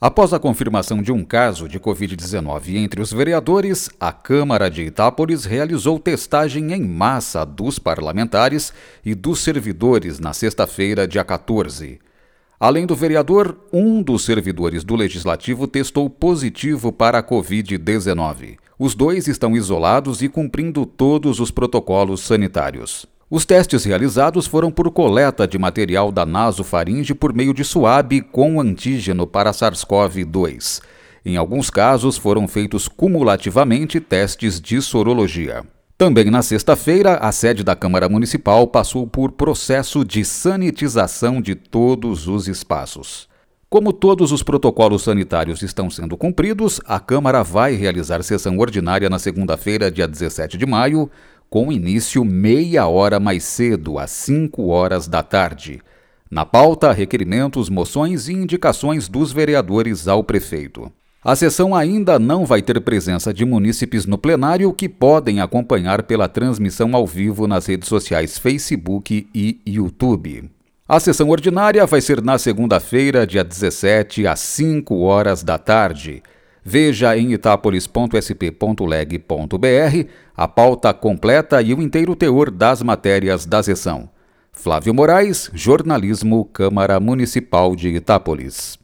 Após a confirmação de um caso de Covid-19 entre os vereadores, a Câmara de Itápolis realizou testagem em massa dos parlamentares e dos servidores na sexta-feira, dia 14. Além do vereador, um dos servidores do Legislativo testou positivo para a Covid-19. Os dois estão isolados e cumprindo todos os protocolos sanitários. Os testes realizados foram por coleta de material da nasofaringe por meio de suave com antígeno para SARS-CoV-2. Em alguns casos, foram feitos cumulativamente testes de sorologia. Também na sexta-feira, a sede da Câmara Municipal passou por processo de sanitização de todos os espaços. Como todos os protocolos sanitários estão sendo cumpridos, a Câmara vai realizar sessão ordinária na segunda-feira, dia 17 de maio, com início meia hora mais cedo, às 5 horas da tarde. Na pauta, requerimentos, moções e indicações dos vereadores ao prefeito. A sessão ainda não vai ter presença de munícipes no plenário que podem acompanhar pela transmissão ao vivo nas redes sociais Facebook e YouTube. A sessão ordinária vai ser na segunda-feira, dia 17, às 5 horas da tarde. Veja em itapolis.sp.leg.br a pauta completa e o inteiro teor das matérias da sessão. Flávio Moraes, Jornalismo, Câmara Municipal de Itápolis.